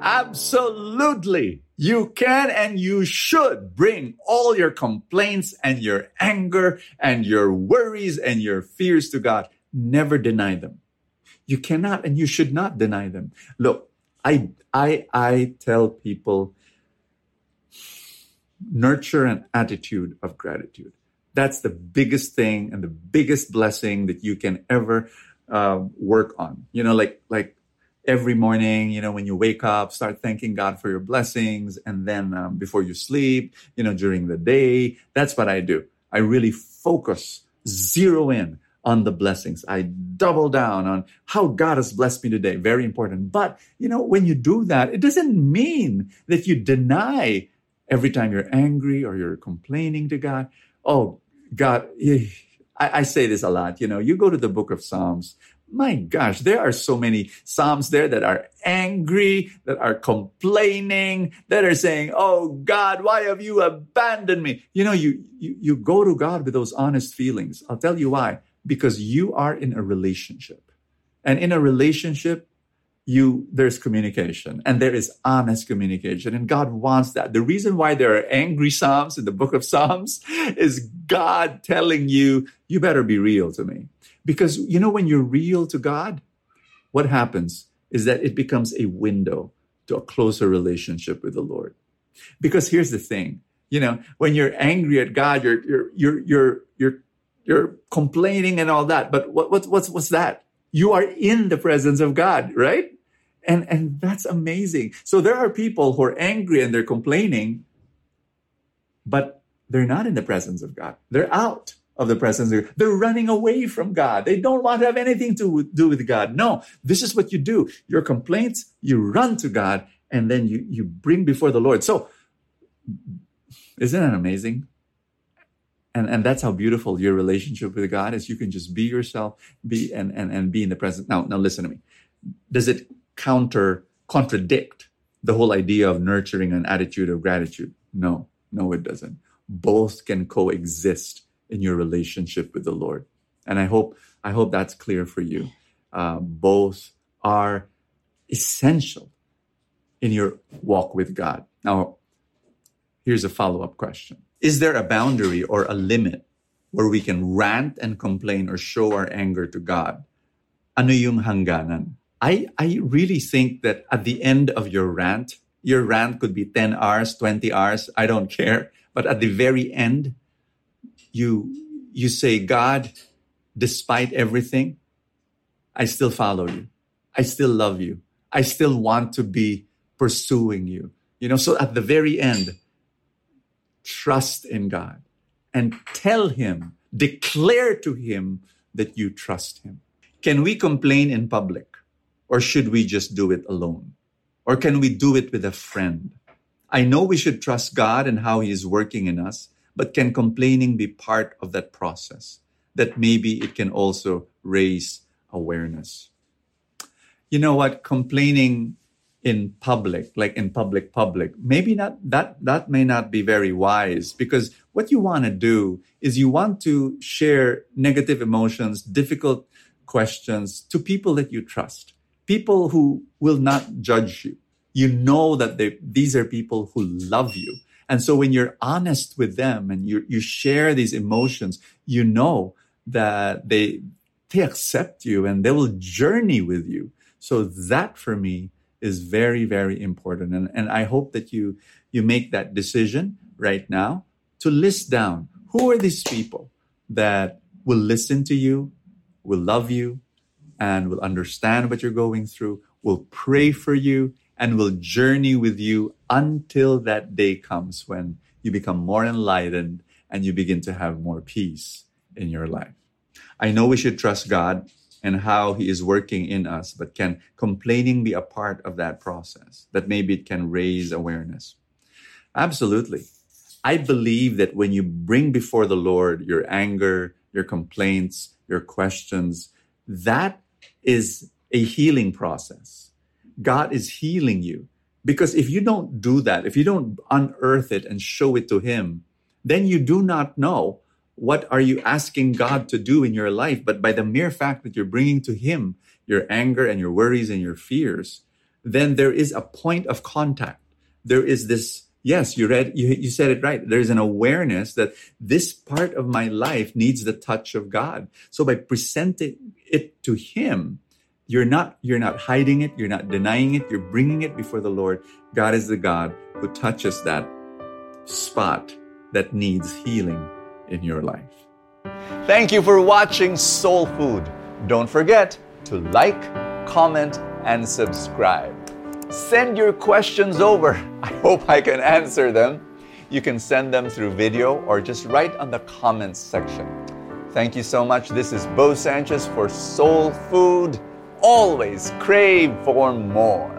Absolutely. You can and you should bring all your complaints and your anger and your worries and your fears to God. Never deny them. You cannot and you should not deny them. Look, I, I, I tell people nurture an attitude of gratitude. That's the biggest thing and the biggest blessing that you can ever uh, work on. You know, like like every morning, you know, when you wake up, start thanking God for your blessings, and then um, before you sleep, you know, during the day. That's what I do. I really focus, zero in on the blessings. I double down on how God has blessed me today. Very important. But, you know, when you do that, it doesn't mean that you deny every time you're angry or you're complaining to God. Oh, God, I, I say this a lot. You know, you go to the book of Psalms. My gosh, there are so many Psalms there that are angry, that are complaining, that are saying, Oh God, why have you abandoned me? You know, you, you, you go to God with those honest feelings. I'll tell you why. Because you are in a relationship. And in a relationship, you there's communication and there is honest communication and god wants that. The reason why there are angry psalms in the book of psalms is god telling you you better be real to me. Because you know when you're real to god what happens is that it becomes a window to a closer relationship with the lord. Because here's the thing you know when you're angry at god you're you're you're you're you're, you're complaining and all that but what, what what's what's that? You are in the presence of god right and, and that's amazing. So there are people who are angry and they're complaining, but they're not in the presence of God. They're out of the presence of God. They're running away from God. They don't want to have anything to do with God. No, this is what you do. Your complaints, you run to God and then you, you bring before the Lord. So isn't that amazing? And, and that's how beautiful your relationship with God is. You can just be yourself, be and, and, and be in the presence. Now, now listen to me. Does it counter, contradict the whole idea of nurturing an attitude of gratitude. No, no, it doesn't. Both can coexist in your relationship with the Lord. And I hope, I hope that's clear for you. Uh, both are essential in your walk with God. Now, here's a follow up question Is there a boundary or a limit where we can rant and complain or show our anger to God? Ano yung hangganan? I, I really think that at the end of your rant, your rant could be 10 hours, 20 hours, I don't care. But at the very end, you, you say, God, despite everything, I still follow you. I still love you. I still want to be pursuing you. You know, so at the very end, trust in God and tell him, declare to him that you trust him. Can we complain in public? Or should we just do it alone? Or can we do it with a friend? I know we should trust God and how He is working in us, but can complaining be part of that process? That maybe it can also raise awareness. You know what? Complaining in public, like in public, public, maybe not that, that may not be very wise because what you want to do is you want to share negative emotions, difficult questions to people that you trust people who will not judge you. You know that they, these are people who love you. And so when you're honest with them and you, you share these emotions, you know that they, they accept you and they will journey with you. So that for me is very, very important. And, and I hope that you, you make that decision right now to list down who are these people that will listen to you, will love you, and will understand what you're going through, will pray for you, and will journey with you until that day comes when you become more enlightened and you begin to have more peace in your life. I know we should trust God and how He is working in us, but can complaining be a part of that process? That maybe it can raise awareness. Absolutely. I believe that when you bring before the Lord your anger, your complaints, your questions, that is a healing process. God is healing you. Because if you don't do that, if you don't unearth it and show it to Him, then you do not know what are you asking God to do in your life. But by the mere fact that you're bringing to Him your anger and your worries and your fears, then there is a point of contact. There is this, yes, you read, you, you said it right. There's an awareness that this part of my life needs the touch of God. So by presenting it to Him, you're not you're not hiding it you're not denying it you're bringing it before the lord. God is the god who touches that spot that needs healing in your life. Thank you for watching soul food. Don't forget to like comment and subscribe. Send your questions over. I hope i can answer them. You can send them through video or just write on the comments section thank you so much this is bo sanchez for soul food always crave for more.